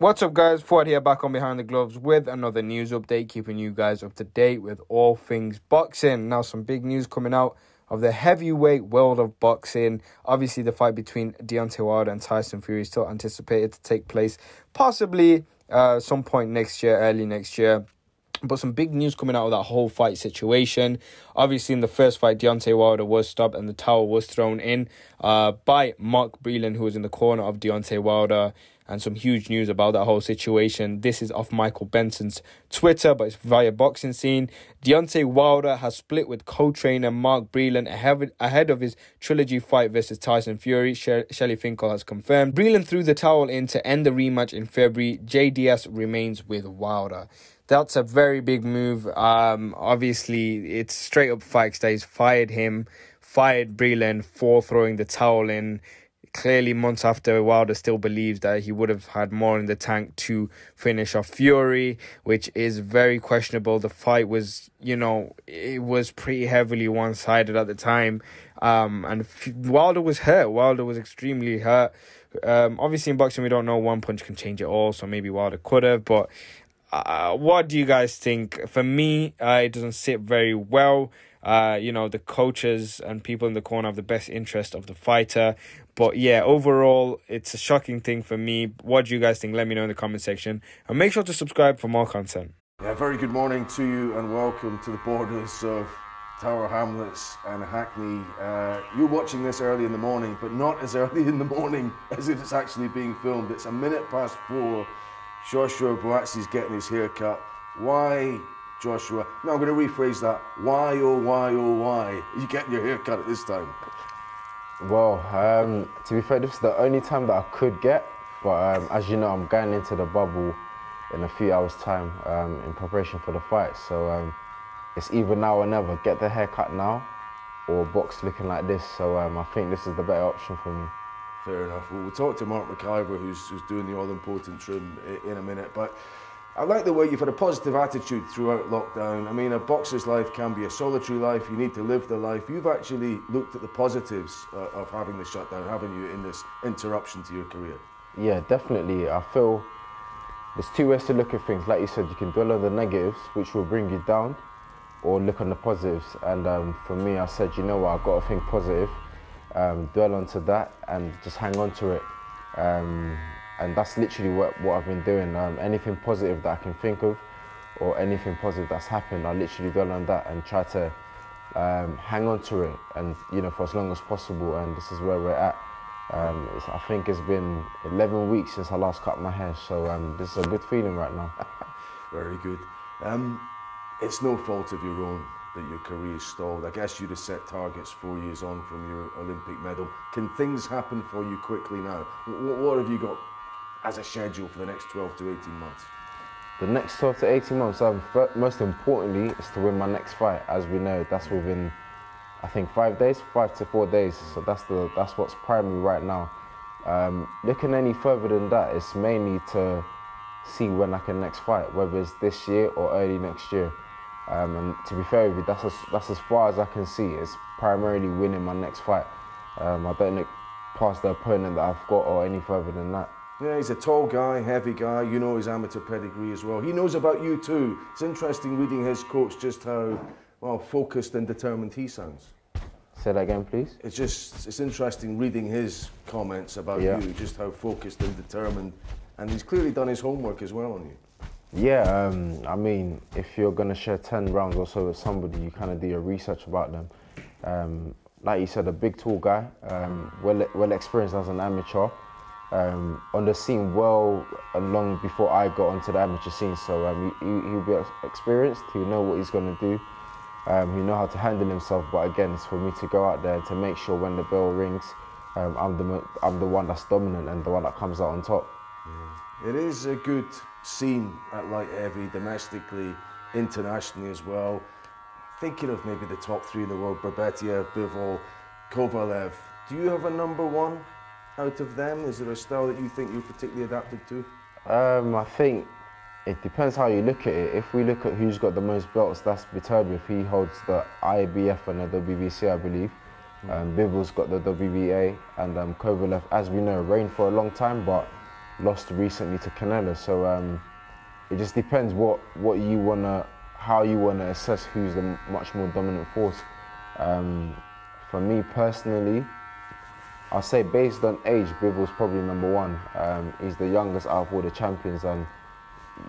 What's up, guys? Ford here back on Behind the Gloves with another news update, keeping you guys up to date with all things boxing. Now, some big news coming out of the heavyweight world of boxing. Obviously, the fight between Deontay Wilder and Tyson Fury is still anticipated to take place possibly uh, some point next year, early next year. But some big news coming out of that whole fight situation. Obviously, in the first fight, Deontay Wilder was stopped and the towel was thrown in uh, by Mark Breland, who was in the corner of Deontay Wilder and some huge news about that whole situation. This is off Michael Benson's Twitter, but it's via Boxing Scene. Deontay Wilder has split with co-trainer Mark Breland ahead, of his trilogy fight versus Tyson Fury. She- Shelly Finkel has confirmed. Breland threw the towel in to end the rematch in February. Jay Deas remains with Wilder. That's a very big move. Um, obviously, it's straight up that he's fired him, fired Breland for throwing the towel in clearly months after Wilder still believes that he would have had more in the tank to finish off Fury, which is very questionable. The fight was, you know, it was pretty heavily one sided at the time. Um, and Wilder was hurt. Wilder was extremely hurt. Um, obviously, in boxing, we don't know one punch can change it all, so maybe Wilder could have. But uh, what do you guys think? For me, uh, it doesn't sit very well. Uh, you know, the coaches and people in the corner have the best interest of the fighter. But yeah, overall, it's a shocking thing for me. What do you guys think? Let me know in the comment section. And make sure to subscribe for more content. Yeah, very good morning to you and welcome to the borders of Tower Hamlets and Hackney. Uh, you're watching this early in the morning, but not as early in the morning as if it's actually being filmed. It's a minute past four. Joshua Buatsi's getting his hair cut. Why, Joshua? No, I'm going to rephrase that. Why, oh, why, oh, why? Are you getting your hair cut at this time? Well, um, to be fair, this is the only time that I could get. But um, as you know, I'm going into the bubble in a few hours' time um, in preparation for the fight. So um, it's either now or never. Get the haircut now, or box looking like this. So um, I think this is the better option for me. Fair enough. Well, talk to Mark McIver, who's, who's doing the all-important trim in a minute. But I like the way you've had a positive attitude throughout lockdown. I mean, a boxer's life can be a solitary life. You need to live the life. You've actually looked at the positives uh, of having the shutdown, haven't you, in this interruption to your career? Yeah, definitely. I feel there's two ways to look at things. Like you said, you can dwell on the negatives, which will bring you down, or look on the positives. And um, for me, I said, you know what, I've got to think positive, um, dwell onto that, and just hang on to it. Um, and that's literally what, what I've been doing. Um, anything positive that I can think of, or anything positive that's happened, I literally dwell on that and try to um, hang on to it, and you know, for as long as possible. And this is where we're at. Um, I think it's been 11 weeks since I last cut my hair, so um, this is a good feeling right now. Very good. Um, it's no fault of your own that your career stalled. I guess you'd have set targets four years on from your Olympic medal. Can things happen for you quickly now? What, what have you got as a schedule for the next 12 to 18 months? The next 12 to 18 months, um, most importantly, is to win my next fight. As we know, that's within, I think, five days, five to four days. So that's the that's what's primary right now. Um, looking any further than that, it's mainly to see when I can next fight, whether it's this year or early next year. Um, and to be fair with you, that's as, that's as far as I can see. It's primarily winning my next fight. Um, I don't look past the opponent that I've got or any further than that. Yeah, he's a tall guy, heavy guy. You know his amateur pedigree as well. He knows about you too. It's interesting reading his quotes just how well focused and determined he sounds. Say that again, please. It's just it's interesting reading his comments about yeah. you, just how focused and determined, and he's clearly done his homework as well on you. Yeah, um, I mean, if you're gonna share ten rounds or so with somebody, you kind of do your research about them. Um, like you said, a big, tall guy, um, well, well experienced as an amateur um, on the scene well long before I got onto the amateur scene. So um, he, will be experienced. He'll know what he's going to do. Um, he'll know how to handle himself. But again, it's for me to go out there to make sure when the bell rings, um, I'm the I'm the one that's dominant and the one that comes out on top. It is a good scene at light heavy, domestically, internationally as well. Thinking of maybe the top three in the world: Beterbiev, Bivol, Kovalev. Do you have a number one? Out of them? Is there a style that you think you're particularly adapted to? Um, I think it depends how you look at it. If we look at who's got the most belts, that's Beterbiev. He holds the IBF and the WBC, I believe. Mm. Um, Bivol's got the WBA and um, Kovalev, as we know, reigned for a long time, but lost recently to Canelo. So um, it just depends what what you wanna, how you wanna assess who's the much more dominant force. Um, for me personally, I'll say based on age, Bivol's probably number one. Um, he's the youngest out of all the champions, and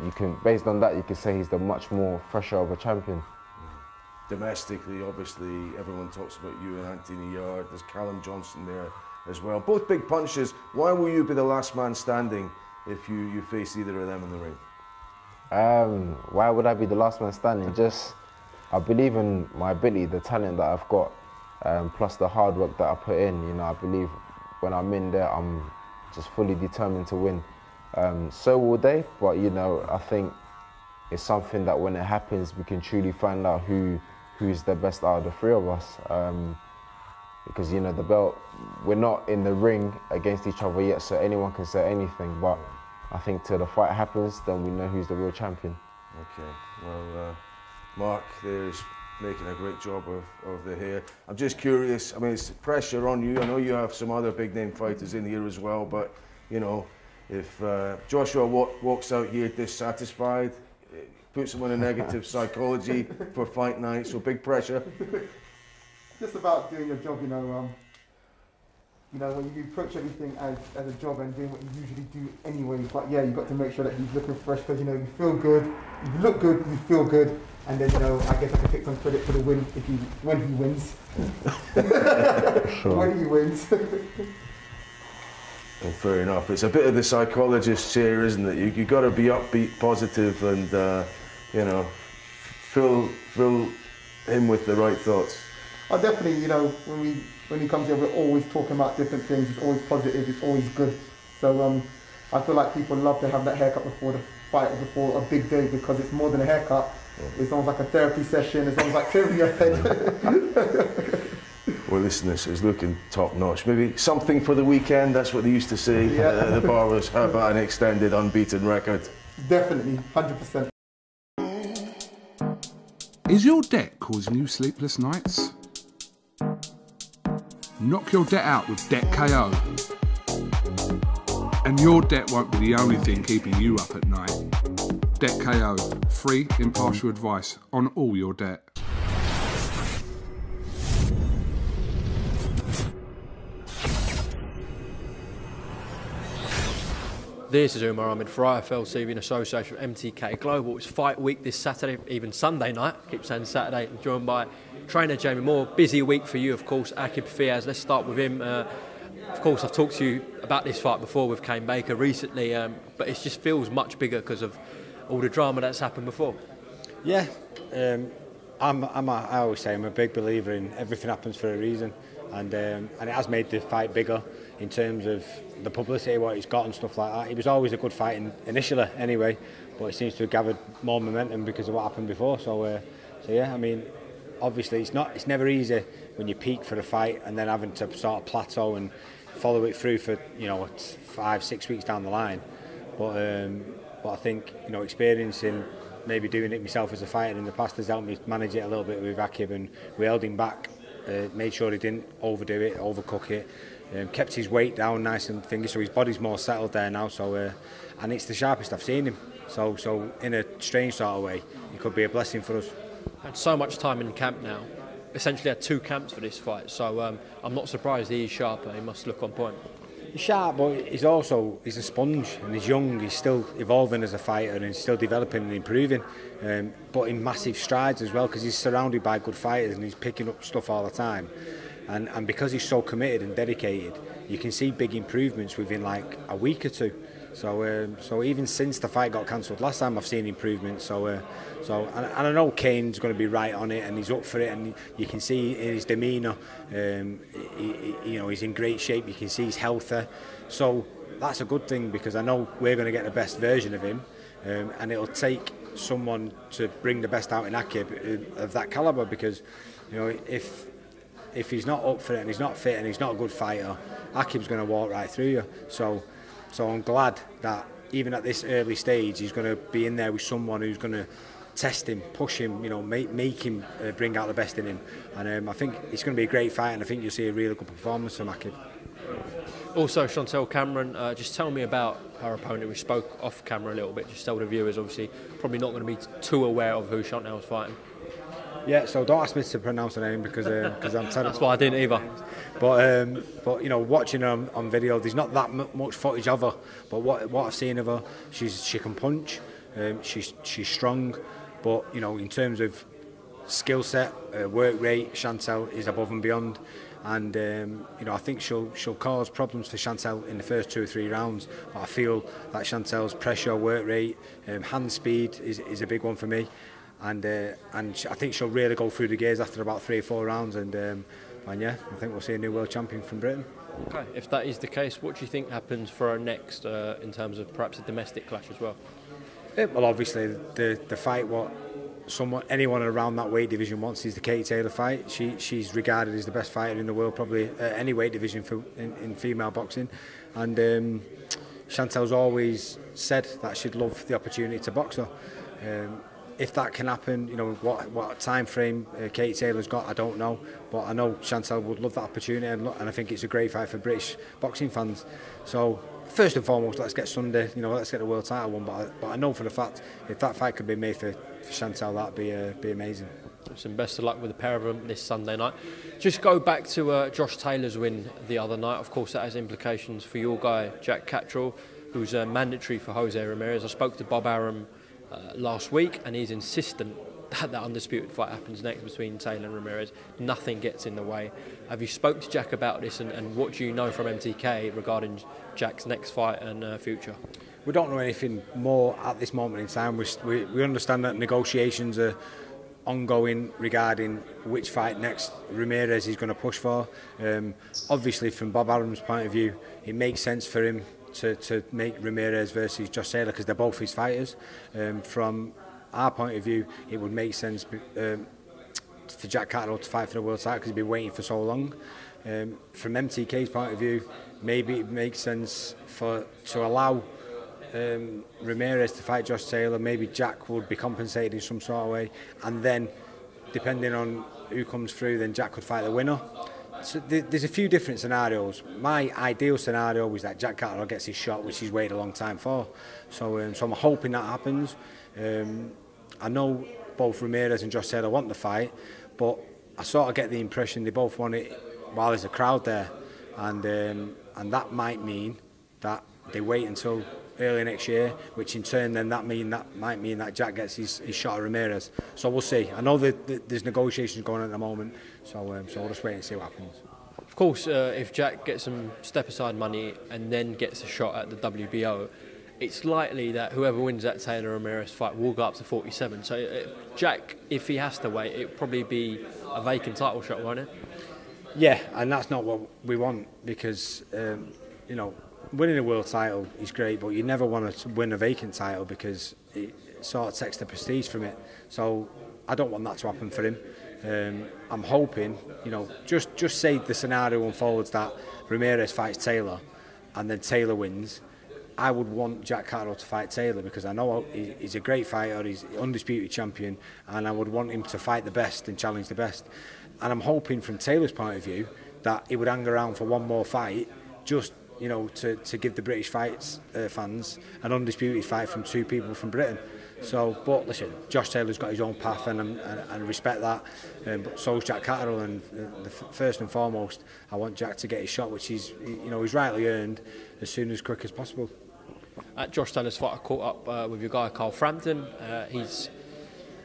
you can, based on that, you can say he's the much more fresher of a champion. Domestically, obviously, everyone talks about you and Anthony Yarde. There's Callum Johnson there as well. Both big punches. Why will you be the last man standing if you, you face either of them in the ring? Um, why would I be the last man standing? Just, I believe in my ability, the talent that I've got um, plus the hard work that I put in. You know, I believe when I'm in there, I'm just fully determined to win. Um, so will they, but you know, I think it's something that when it happens, we can truly find out who who's the best out of the three of us. Um, because you know the belt, we're not in the ring against each other yet, so anyone can say anything. But I think till the fight happens, then we know who's the real champion. Okay, well, uh, Mark, there's making a great job of, of the hair. I'm just curious, I mean, it's pressure on you. I know you have some other big name fighters in here as well, but, you know, if uh, Joshua walk, walks out here dissatisfied, it puts him on a negative psychology for fight night, so big pressure. Just about doing your job, you know. Um, you know, when you approach everything as, as a job and doing what you usually do anyway, but yeah, you've got to make sure that he's looking fresh because, you know, you feel good, you look good, you feel good, and then, you know, I guess I can take some credit for the win if he, when he wins. Sure. when he wins. Well, fair enough. It's a bit of the psychologist here, isn't it? You you got to be upbeat, positive, and uh, you know, fill fill him with the right thoughts. Oh, definitely, you know, when we when he comes here, we're always talking about different things. It's always positive. It's always good. So um, I feel like people love to have that haircut before the fight or before a big day because it's more than a haircut. It's almost like a therapy session. It's almost like clearing your head. Well, listen, this is looking top notch. Maybe something for the weekend. That's what they used to say. Yeah. Uh, the barbers have an extended unbeaten record. definitely, hundred percent. Is your debt causing you sleepless nights? Knock your debt out with Debt KO. And your debt won't be the only thing keeping you up at night. Debt KO, free, impartial advice on all your debt. This is Umar Ahmed for IFL TV in association with MTK Global. It's fight week this Saturday, even Sunday night. I keep saying Saturday. I'm joined by trainer Jamie Moore. Busy week for you, of course. Aqib Fiaz. Let's start with him. Uh, of course, I've talked to you about this fight before with Kane Baker recently, um, but it just feels much bigger because of all the drama that's happened before. Yeah, um, I'm, I'm a, I always say I'm a big believer in everything happens for a reason, and um, and it has made the fight bigger in terms of the publicity what he's got and stuff like that. It was always a good fight in, initially, anyway, but it seems to have gathered more momentum because of what happened before. So, uh, so yeah, I mean, obviously it's not it's never easy when you peak for a fight and then having to sort of plateau and follow it through for you know five six weeks down the line. But um, but I think you know experiencing maybe doing it myself as a fighter in the past has helped me manage it a little bit with Aqib and we held him back, uh, made sure he didn't overdo it, overcook it. Um, kept his weight down nice and thingy, so his body's more settled there now. So, uh, and it's the sharpest I've seen him. So, so in a strange sort of way, it could be a blessing for us. had so much time in camp now. Essentially had two camps for this fight, so um, I'm not surprised he is sharper. He must look on point. He's sharp, but he's also he's a sponge and he's young. He's still evolving as a fighter and he's still developing and improving, um, but in massive strides as well because he's surrounded by good fighters and he's picking up stuff all the time. And, and because he's so committed and dedicated, you can see big improvements within like a week or two. So, uh, so even since the fight got cancelled last time, I've seen improvement. So, uh, so and, and I know Kane's going to be right on it, and he's up for it, and you can see in his demeanour, um, he, he, you know, he's in great shape. You can see he's healthy. So that's a good thing because I know we're going to get the best version of him, um, and it'll take someone to bring the best out in Akib uh, of that caliber because, you know, if if he's not up for it and he's not fit and he's not a good fighter, Akib's going to walk right through you. So. So I'm glad that even at this early stage, he's going to be in there with someone who's going to test him, push him, you know, make, make him uh, bring out the best in him. And um, I think it's going to be a great fight and I think you'll see a really good performance from Akib. Also, Chantel Cameron, uh, just tell me about her opponent. We spoke off camera a little bit, just tell the viewers, obviously, probably not going to be too aware of who Chantel's fighting. Yeah, so don't ask me to pronounce her name because because I'm terrible. That's why I didn't either. But um, but you know, watching her on, on video, there's not that m- much footage of her. But what what I've seen of her, she's she can punch, um, she's she's strong. But you know, in terms of skill set, uh, work rate, Chantel is above and beyond. And um, you know, I think she'll she'll cause problems for Chantel in the first two or three rounds. But I feel that Chantel's pressure, work rate, um, hand speed is, is a big one for me. And uh, and I think she'll really go through the gears after about three or four rounds. And um, and yeah, I think we'll see a new world champion from Britain. Okay. If that is the case, what do you think happens for our next uh, in terms of perhaps a domestic clash as well? Yeah, well, obviously the the fight what someone anyone around that weight division wants is the Katie Taylor fight. She she's regarded as the best fighter in the world, probably uh, any weight division for in, in female boxing, and um, Chantel's always said that she'd love the opportunity to box her. Um, if that can happen, you know what what time frame uh, Katie Taylor's got, I don't know, but I know Chantel would love that opportunity, and, and I think it's a great fight for British boxing fans. So first and foremost, let's get Sunday, you know, let's get the world title one. But I, but I know for the fact if that fight could be made for, for Chantel, that'd be uh, be amazing. Some best of luck with the pair of them this Sunday night. Just go back to uh, Josh Taylor's win the other night. Of course, that has implications for your guy Jack Catterall, who's uh, mandatory for Jose Ramirez. I spoke to Bob Arum uh, last week, and he's insistent that that undisputed fight happens next between Taylor and Ramirez. Nothing gets in the way. Have you spoke to Jack about this, and, and what do you know from MTK regarding Jack's next fight and uh, future? We don't know anything more at this moment in time. We, we, we understand that negotiations are ongoing regarding which fight next Ramirez is going to push for. Um, obviously, from Bob Adams' point of view, it makes sense for him to, to make Ramirez versus Josela because they're both his fighters. Um, from our point of view, it would make sense um, for Jack Cattle to fight for the world title because he's been waiting for so long. Um, from MTK's point of view, maybe it makes sense for to allow um, Ramirez to fight Josh Taylor. Maybe Jack would be compensated in some sort of way, and then depending on who comes through, then Jack could fight the winner so there's a few different scenarios. My ideal scenario was that Jack Carter gets his shot, which he's waited a long time for. So, um, so I'm hoping that happens. Um, I know both Ramirez and Josh Taylor want the fight, but I sort of get the impression they both want it while there's a crowd there, and um, and that might mean that they wait until early next year, which in turn then that mean that might mean that Jack gets his, his shot at Ramirez. So we'll see. I know that, that there's negotiations going on at the moment. So um, so we'll just wait and see what happens. Of course, uh, if Jack gets some step aside money and then gets a shot at the WBO, it's likely that whoever wins that Taylor Ramirez fight will go up to 47. So, uh, Jack, if he has to wait, it'll probably be a vacant title shot, won't it? Yeah, and that's not what we want because um, you know winning a world title is great, but you never want to win a vacant title because it sort of takes the prestige from it. So I don't want that to happen for him. Um, I'm hoping, you know, just just say the scenario unfolds that Ramirez fights Taylor, and then Taylor wins. I would want Jack Catterall to fight Taylor because I know he's a great fighter, he's undisputed champion, and I would want him to fight the best and challenge the best. And I'm hoping, from Taylor's point of view, that he would hang around for one more fight, just you know, to, to give the British fights uh, fans an undisputed fight from two people from Britain. So, but listen, Josh Taylor's got his own path and, and, and respect that. Um, but so's Jack Catterall, and the, the first and foremost, I want Jack to get his shot, which he's, you know, he's rightly earned as soon as quick as possible. At Josh Taylor's fight, I caught up uh, with your guy Carl Frampton. Uh, he's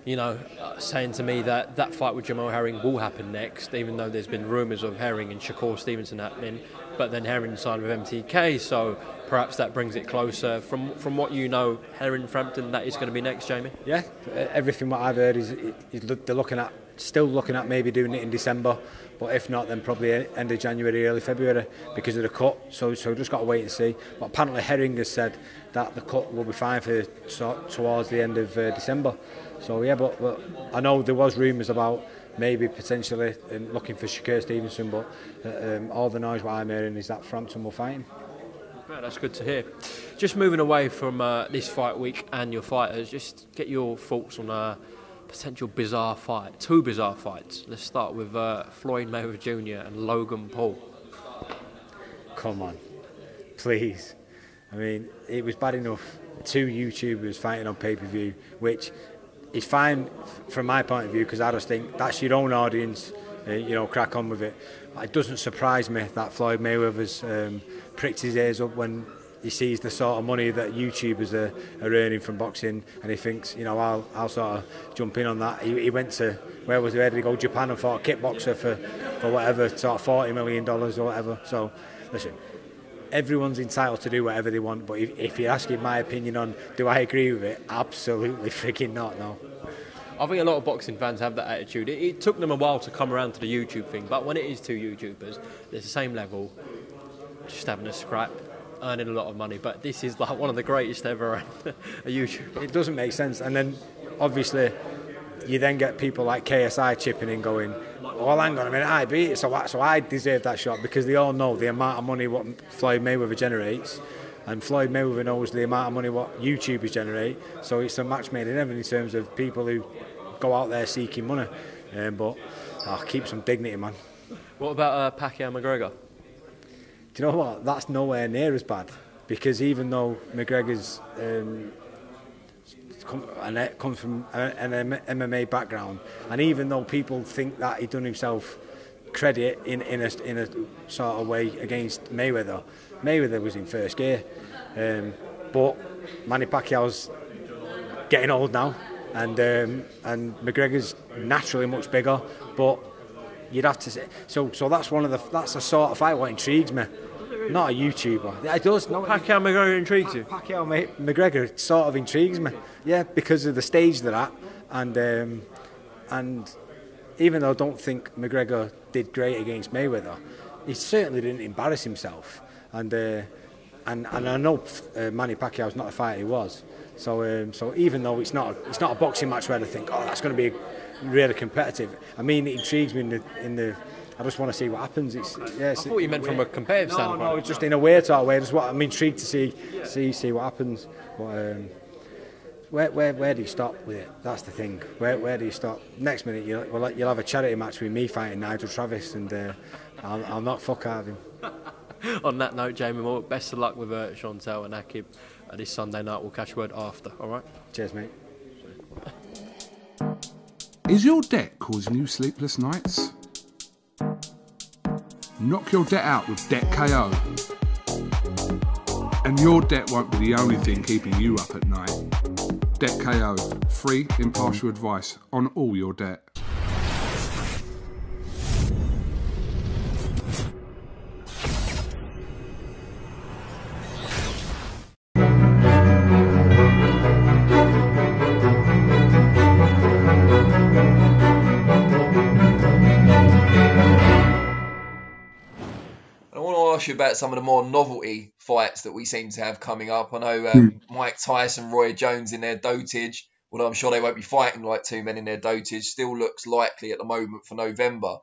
you know, uh, saying to me that that fight with Jamal Herring will happen next, even though there's been rumours of Herring and Shakur Stevenson happening. But then Herring signed with MTK, so perhaps that brings it closer. From from what you know, Herring Frampton, that is going to be next, Jamie. Yeah, everything what I've heard is, they're looking at still looking at maybe doing it in December, but if not, then probably end of January, early February because of the cut. So so just got to wait and see. But apparently Herring has said that the cut will be fine for towards the end of uh, December. So yeah, but, but I know there was rumours about maybe potentially um, looking for Shakur Stevenson, but uh, um, all the noise what I'm hearing is that Frampton will fight him. Yeah, that's good to hear. Just moving away from uh, this fight week and your fighters, just get your thoughts on a potential bizarre fight. Two bizarre fights. Let's start with uh, Floyd Mayweather Jr. and Logan Paul. Come on. please. I mean, it was bad enough two YouTubers fighting on pay per view, which it's fine from my point of view because I just think that's your own audience. Uh, you know, crack on with it. It doesn't surprise me that Floyd Mayweather's um, pricked his ears up when he sees the sort of money that YouTubers are, are earning from boxing and he thinks, you know, I'll, I'll sort of jump in on that. He, he went to, where was he, where did he go? Japan and fought a kickboxer for, for whatever, sort of $40 million or whatever. So, listen, everyone's entitled to do whatever they want. But if, if you're asking my opinion on do I agree with it, absolutely freaking not. No. I think a lot of boxing fans have that attitude. It, it, took them a while to come around to the YouTube thing, but when it is two YouTubers, it's the same level, just having a scrap, earning a lot of money. But this is like one of the greatest ever a YouTube. It doesn't make sense. And then obviously, you then get people like KSI chipping in, going, well, hang on a minute, I beat it, so I, so I deserve that shot because they all know the amount of money what Floyd Mayweather generates and Floyd Mayweather knows the amount of money what YouTubers generate, so it's a match made in heaven in terms of people who go out there seeking money. Um, but I'll oh, keep some dignity, man. What about uh, Pacquiao McGregor? Do you know what? That's nowhere near as bad because even though McGregor's um, E- come, and comes from an MMA background. And even though people think that he done himself credit in, in, a, in a sort of way against Mayweather, Mayweather was in first gear. Um, but Manny Pacquiao's getting old now, and um, and McGregor's naturally much bigger, but you'd have to say so. So that's one of the that's the sort of fight what intrigues me. Not a YouTuber. It does. No, Pacquiao McGregor intrigues you. Pacquiao McGregor sort of intrigues me. Yeah, because of the stage they're at, and um, and even though I don't think McGregor did great against Mayweather, he certainly didn't embarrass himself. And uh, and and I know uh, Manny Pacquiao's not the fighter he was. So um, so even though it's not a, it's not a boxing match where I think oh that's going to be really competitive. I mean it intrigues me in the in the. I just want to see what happens. It's, yeah, I thought you meant from a competitive no, standpoint. No, just in a way to way. Just what I'm intrigued to see see see what happens. But, um, where, where, where do you stop with it? That's the thing. Where, where do you stop? Next minute, you'll, well, you'll have a charity match with me fighting Nigel Travis, and uh, I'll, I'll knock fuck out of him. On that note, Jamie Moore, best of luck with uh, Chantel and Aqib uh, this Sunday night. We'll catch word after, all right? Cheers, mate. Is your debt causing you sleepless nights? Knock your debt out with Debt KO. And your debt won't be the only thing keeping you up at night. Debt KO, free, impartial advice on all your debt. Ask you about some of the more novelty fights that we seem to have coming up. I know um, mm. Mike Tyson, Roy Jones in their dotage, although I'm sure they won't be fighting like two men in their dotage, still looks likely at the moment for November.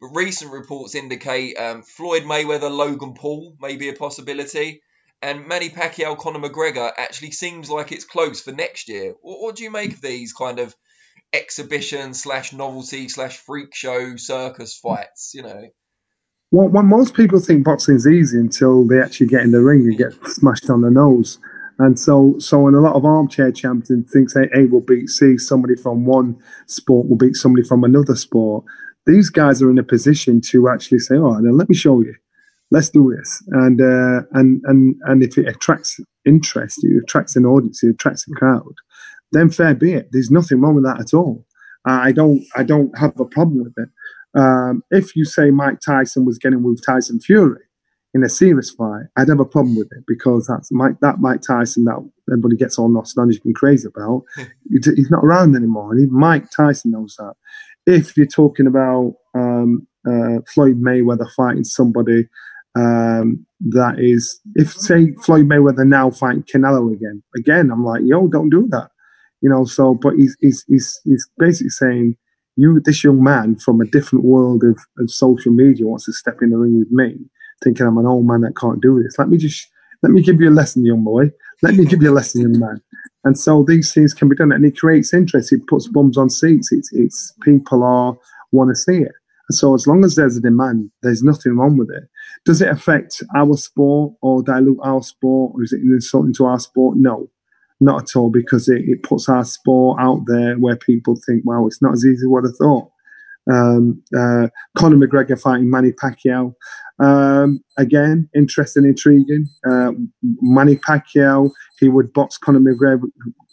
But recent reports indicate um, Floyd Mayweather, Logan Paul may be a possibility. And Manny Pacquiao, Conor McGregor actually seems like it's close for next year. What, what do you make of these kind of exhibition slash novelty slash freak show circus fights? You know well, when most people think boxing is easy until they actually get in the ring and get smashed on the nose. And so, so when a lot of armchair champions thinks A, A will beat C, somebody from one sport will beat somebody from another sport. These guys are in a position to actually say, "Oh, now let me show you. Let's do this." And uh, and and and if it attracts interest, it attracts an audience, it attracts a crowd. Then fair be it. There's nothing wrong with that at all. I don't I don't have a problem with it. Um, if you say Mike Tyson was getting with Tyson Fury in a serious fight, I'd have a problem with it because that's Mike, that Mike Tyson that everybody gets all nostalgic and crazy about. he's not around anymore, and even Mike Tyson knows that. If you're talking about um, uh, Floyd Mayweather fighting somebody um, that is, if say Floyd Mayweather now fighting Canelo again, again, I'm like, yo, don't do that, you know. So, but he's he's he's, he's basically saying you, this young man from a different world of, of social media, wants to step in the ring with me, thinking I'm an old man that can't do this. Let me just let me give you a lesson, young boy. Let me give you a lesson, young man. And so these things can be done, and it creates interest. It puts bums on seats. It's it's people are want to see it. And so as long as there's a demand, there's nothing wrong with it. Does it affect our sport or dilute our sport, or is it insulting to our sport? No, not at all, because it, it puts our sport out there where people think, "Wow, it's not as easy as what I thought." Um, uh, Conor McGregor fighting Manny Pacquiao. Um, again, interesting, intriguing. Uh, Manny Pacquiao, he would box Conor McGregor,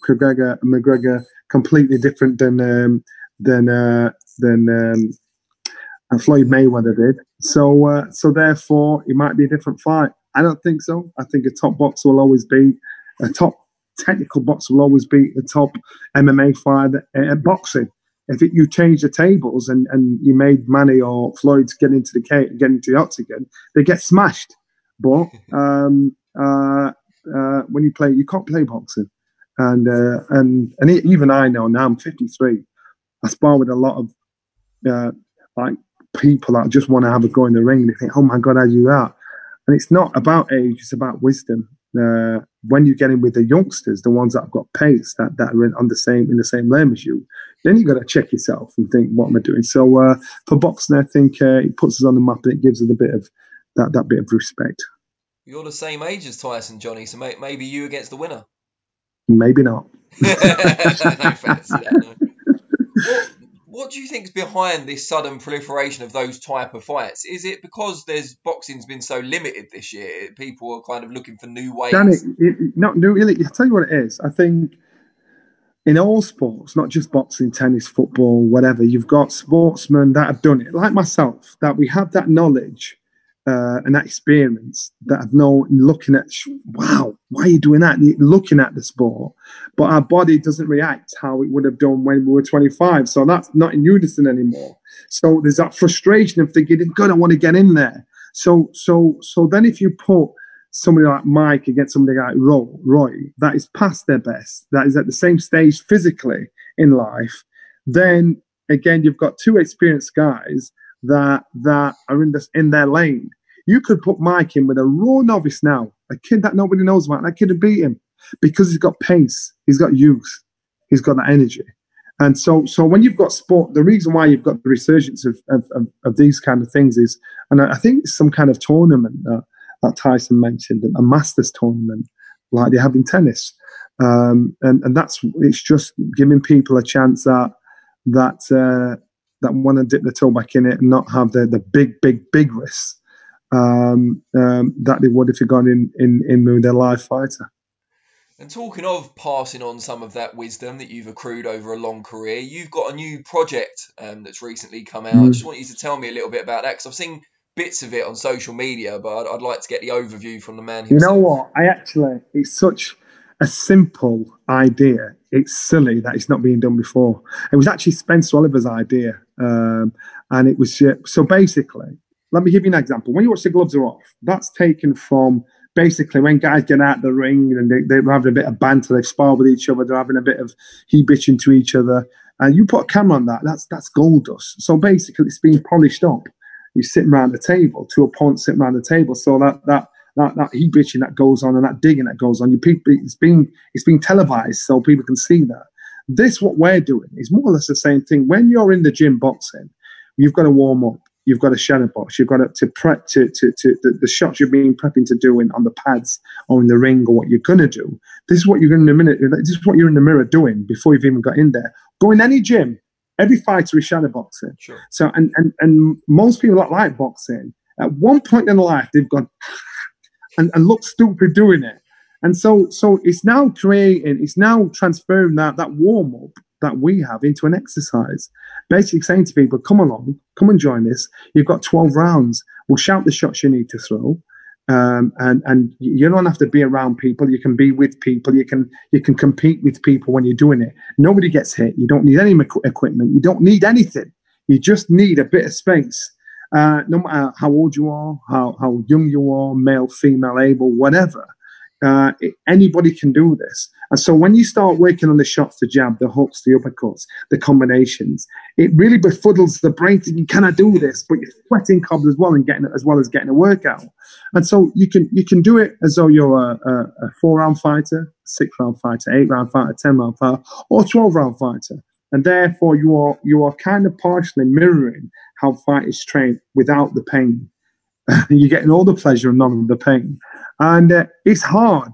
McGregor, McGregor completely different than um, than uh, than um, Floyd Mayweather did. So uh, so therefore, it might be a different fight. I don't think so. I think a top boxer will always be a top technical boxer will always be the top MMA fighter at boxing if it, you change the tables and, and you made Manny or Floyd get into the cage, get into the octagon, they get smashed. But um, uh, uh, when you play, you can't play boxing, and uh, and and even I know now I'm 53. I spar with a lot of uh, like people that just want to have a go in the ring. They think, "Oh my god, I do that," and it's not about age; it's about wisdom. Uh, when you get in with the youngsters, the ones that have got pace, that that are in, on the same in the same lane as you, then you got to check yourself and think, what am I doing? So uh, for boxing, I think uh, it puts us on the map and it gives us a bit of that that bit of respect. You're the same age as Tyson, Johnny, so may- maybe you against the winner. Maybe not. no that, no. What, what do you think is behind this sudden proliferation of those type of fights? Is it because there's boxing's been so limited this year? People are kind of looking for new ways. Danny, it, no, really. I tell you what it is. I think in all sports, not just boxing, tennis, football, whatever, you've got sportsmen that have done it, like myself, that we have that knowledge uh, and that experience that I've known looking at, wow, why are you doing that? Looking at the sport, but our body doesn't react how it would have done when we were 25. So that's not in unison anymore. So there's that frustration of thinking, God, I want to get in there. So, so, so then if you put somebody like Mike against somebody like Roy, Roy, that is past their best, that is at the same stage physically in life, then again you've got two experienced guys that that are in this in their lane. You could put Mike in with a raw novice now, a kid that nobody knows about. And that kid would beat him because he's got pace, he's got youth, he's got that energy. And so, so when you've got sport, the reason why you've got the resurgence of, of, of, of these kind of things is, and I think some kind of tournament that that Tyson mentioned, a Masters tournament like they have in tennis. Um, and, and that's it's just giving people a chance that that uh, that want to dip their toe back in it and not have the the big big big risks um, um, that they would if they gone in in in with their live fighter. And talking of passing on some of that wisdom that you've accrued over a long career, you've got a new project um, that's recently come out. Mm. I just want you to tell me a little bit about that because I've seen bits of it on social media, but I'd, I'd like to get the overview from the man himself. You know what? I actually, it's such a simple idea. It's silly that it's not being done before. It was actually Spencer Oliver's idea. Um, and it was, so basically, let me give you an example. When you watch The Gloves Are Off, that's taken from basically when guys get out the ring and they, they're having a bit of banter, they spar with each other, they're having a bit of he bitching to each other. And you put a camera on that, that's that's gold dust. So basically, it's being polished up you're sitting around the table, two opponents sitting around the table. So that that that that heat bitching that goes on and that digging that goes on, you people it's being it's being televised so people can see that. This what we're doing is more or less the same thing. When you're in the gym boxing, you've got to warm up. You've got to shadow box. You've got to, to prep to, to, to the, the shots you've been prepping to do in, on the pads or in the ring or what you're going to do. This is what you're in a minute. This is what you're in the mirror doing before you've even got in there. Go in any gym, every fighter is shadow boxing. Sure. So, and, and, and most people that like boxing, at one point in life, they've gone and, and look stupid doing it. And so, so it's now creating, it's now transferring that, that warm up that we have into an exercise. Basically saying to people, come along, come and join us. You've got 12 rounds. We'll shout the shots you need to throw. Um, and and you don't have to be around people. You can be with people. You can you can compete with people when you're doing it. Nobody gets hit. You don't need any equipment. You don't need anything. You just need a bit of space. Uh, no matter how old you are, how how young you are, male, female, able, whatever. Uh, anybody can do this. And so when you start working on the shots, the jab, the hooks, the uppercuts, the combinations, it really befuddles the brain thinking, can I do this? But you're sweating cobs as well and getting as well as getting a workout. And so you can you can do it as though you're a, a, a four round fighter, six round fighter, eight round fighter, ten round fighter, or twelve round fighter. And therefore you are you are kind of partially mirroring how fighters train without the pain. You're getting all the pleasure and none of the pain, and uh, it's hard.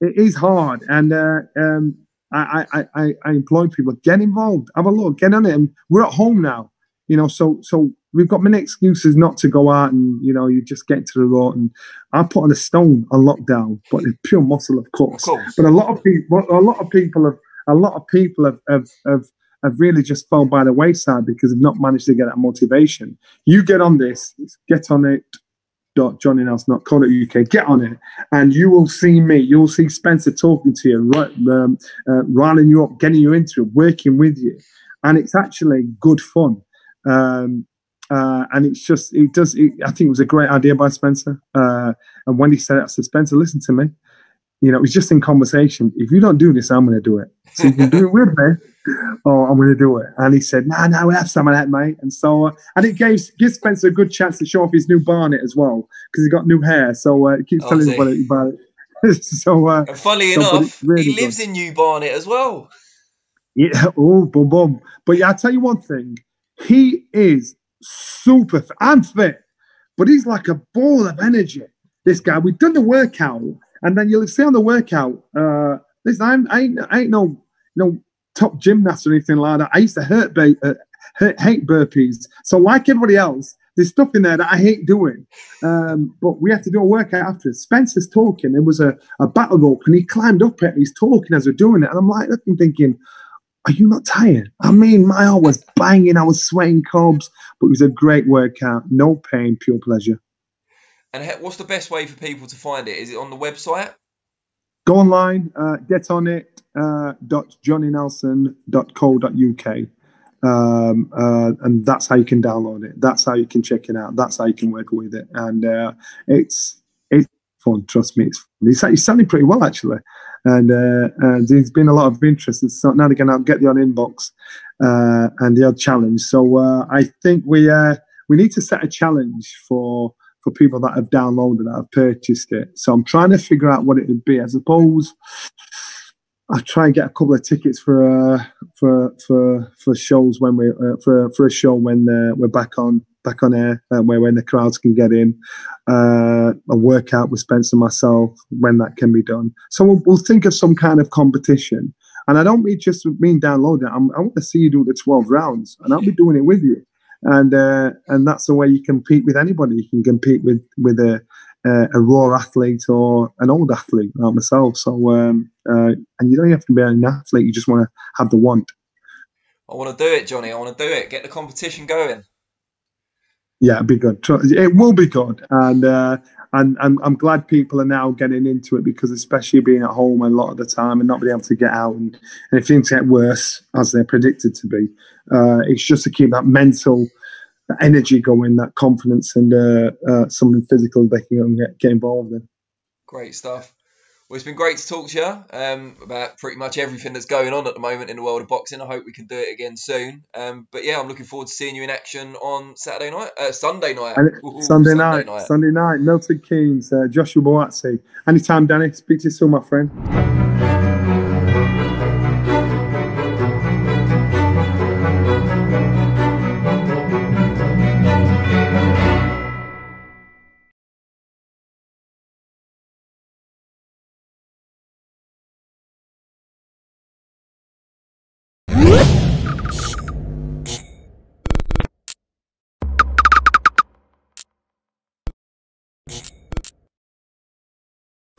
It is hard, and uh, um, I, I, I, I employ people get involved, have a look, get on it. And we're at home now, you know. So so we've got many excuses not to go out, and you know, you just get to the road. And I put on a stone on lockdown, but it's pure muscle, of course. Of course. But a lot of people, a lot of people have, a lot of people have have, have have really just fell by the wayside because they've not managed to get that motivation. You get on this, get on it, johnnynows.co.uk. Get on it, and you will see me. You will see Spencer talking to you, right, um, uh, riling you up, getting you into it, working with you, and it's actually good fun. Um, uh, and it's just, it does. It, I think it was a great idea by Spencer. Uh, and when he said it, I said, Spencer, listen to me. You know, it was just in conversation. If you don't do this, I'm going to do it. So you can do it with me, or I'm going to do it. And he said, "No, no, we have some of that, mate." And so, uh, and it gave gives Spencer a good chance to show off his new barnet as well because he got new hair. So uh, he keeps Oh, telling us about it. So, uh, And funnily so, enough, really he good. lives in New Barnet as well. Yeah. Oh, boom, boom. But yeah, I'll tell you one thing. He is super fit and fit, but he's like a ball of energy. This guy. We've done the workout, and then you'll see on the workout. Uh, listen, I'm, I, ain't, I ain't no no top gymnast or anything like that. I used to hurt, uh, hurt hate burpees. So like everybody else, there's stuff in there that I hate doing. Um, but we had to do a workout after. Spencer's talking. There was a, a battle rope, and he climbed up it. And he's talking as we're doing it, and I'm like looking, thinking, "Are you not tired?" I mean, my heart was banging. I was sweating cobs, but it was a great workout. No pain, pure pleasure. And what's the best way for people to find it? Is it on the website? Go online, uh, get on it. Uh, dot johnnynelson.co.uk. Um, uh, and that's how you can download it. That's how you can check it out. That's how you can work with it. And uh, it's it's fun. Trust me, it's fun. It's, it's selling pretty well actually. And, uh, and there's been a lot of interest. So now and again, I'll get the on inbox uh, and the odd challenge. So uh, I think we uh, we need to set a challenge for for people that have downloaded that have purchased it. So I'm trying to figure out what it would be. I suppose I'll try and get a couple of tickets for uh, for for for shows when we uh, for for a show when uh, we're back on back on air uh, where when the crowds can get in. Uh, a workout with Spencer and myself when that can be done. So we'll, we'll think of some kind of competition. And I don't mean just mean download it. I'm, I want to see you do the 12 rounds, and I'll be doing it with you. And uh, and that's the way you compete with anybody. You can compete with with a uh, a raw athlete or an old athlete like myself. So um, uh, and you don't have to be an athlete. You just want to have the want. I want to do it, Johnny. I want to do it. Get the competition going. Yeah, it'd be good. It will be good, and uh, and I'm, I'm glad people are now getting into it because, especially being at home a lot of the time and not being able to get out, and, and if things get worse as they're predicted to be, uh, it's just to keep that mental energy going, that confidence, and uh, uh, something physical they can get, get involved in. Great stuff. Well, it's been great to talk to you um, about pretty much everything that's going on at the moment in the world of boxing. I hope we can do it again soon. Um, but yeah, I'm looking forward to seeing you in action on Saturday night, uh, Sunday night. Ooh, Sunday, night, Sunday night, Milton Keynes, uh, Joshua Buatsi. Anytime, Danny. Speak to you soon, my friend.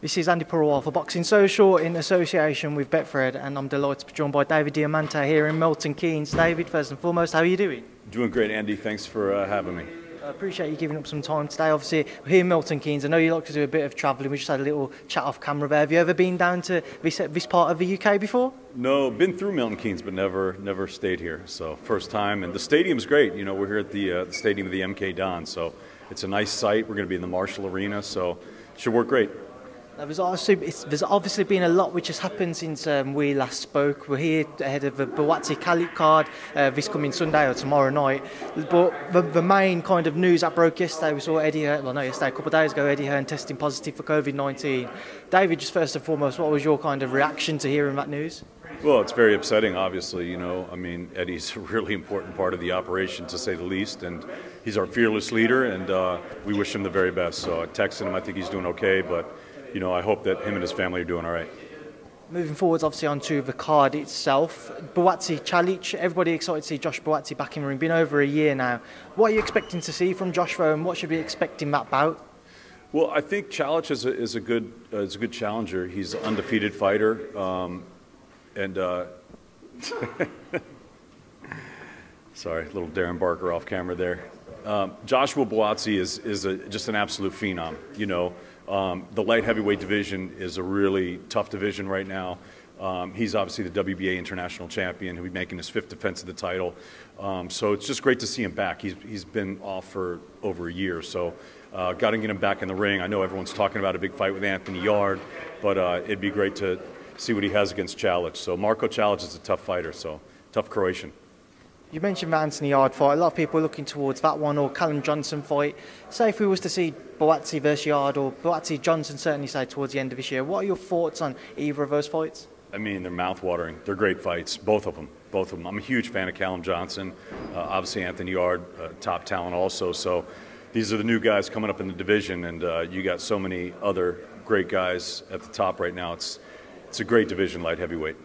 This is Andy Purwal for Boxing Social in association with Betfred, and I'm delighted to be joined by David Diamante here in Milton Keynes. David, first and foremost, how are you doing? Doing great, Andy. Thanks for uh, having me. I appreciate you giving up some time today. Obviously, we're here in Milton Keynes. I know you like to do a bit of travelling. We just had a little chat off camera there. Have you ever been down to this, this part of the UK before? No, been through Milton Keynes, but never never stayed here. So first time, and the stadium's great. You know, we're here at the uh, the stadium of the MK Don, so it's a nice site. We're going to be in the Marshall Arena, so it should work great. There's obviously, there's obviously been a lot which has happened since um, we last spoke. We're here ahead of the Buatsi Calic card uh, this coming Sunday or tomorrow night. But the, the main kind of news that broke yesterday, we saw Eddie Hearn, well, no, yesterday, a couple of days ago, Eddie Hearn testing positive for COVID 19. David, just first and foremost, what was your kind of reaction to hearing that news? Well, it's very upsetting, obviously. You know, I mean, Eddie's a really important part of the operation, to say the least, and he's our fearless leader, and uh, we wish him the very best. So I texted him. I think he's doing okay, but you know, I hope that him and his family are doing all right. Moving forwards, obviously, onto the card itself. Buatsi Calic, everybody excited to see Josh Buatsi back in the ring. Been over a year now. What are you expecting to see from Josh, though, and what should we expect in that bout? Well, I think Calic is a, is a good uh, is a good challenger. He's an undefeated fighter, um, and uh, sorry, little Darren Barker off camera there. Um, Joshua Buatsi is is a, just an absolute phenom. You know, um, the light heavyweight division is a really tough division right now. Um, he's obviously the WBA international champion. He'll be making his fifth defense of the title. Um, so it's just great to see him back. He's, he's been off for over a year. So uh, got to get him back in the ring. I know everyone's talking about a big fight with Anthony Yarde, but uh, it'd be great to see what he has against Calic. So Marco Calic is a tough fighter, so tough Croatian. You mentioned Anthony Yarde fight. A lot of people are looking towards that one or Callum Johnson fight. Say if we was to see Buatsi versus Yarde or Buatsi Johnson certainly say towards the end of this year, what are your thoughts on either of those fights? I mean, they're mouth-watering. They're great fights, both of them. Both of them. I'm a huge fan of Callum Johnson. Uh, obviously, Anthony Yarde, uh, top talent also. So these are the new guys coming up in the division, and uh, you got so many other great guys at the top right now. It's it's a great division, light heavyweight.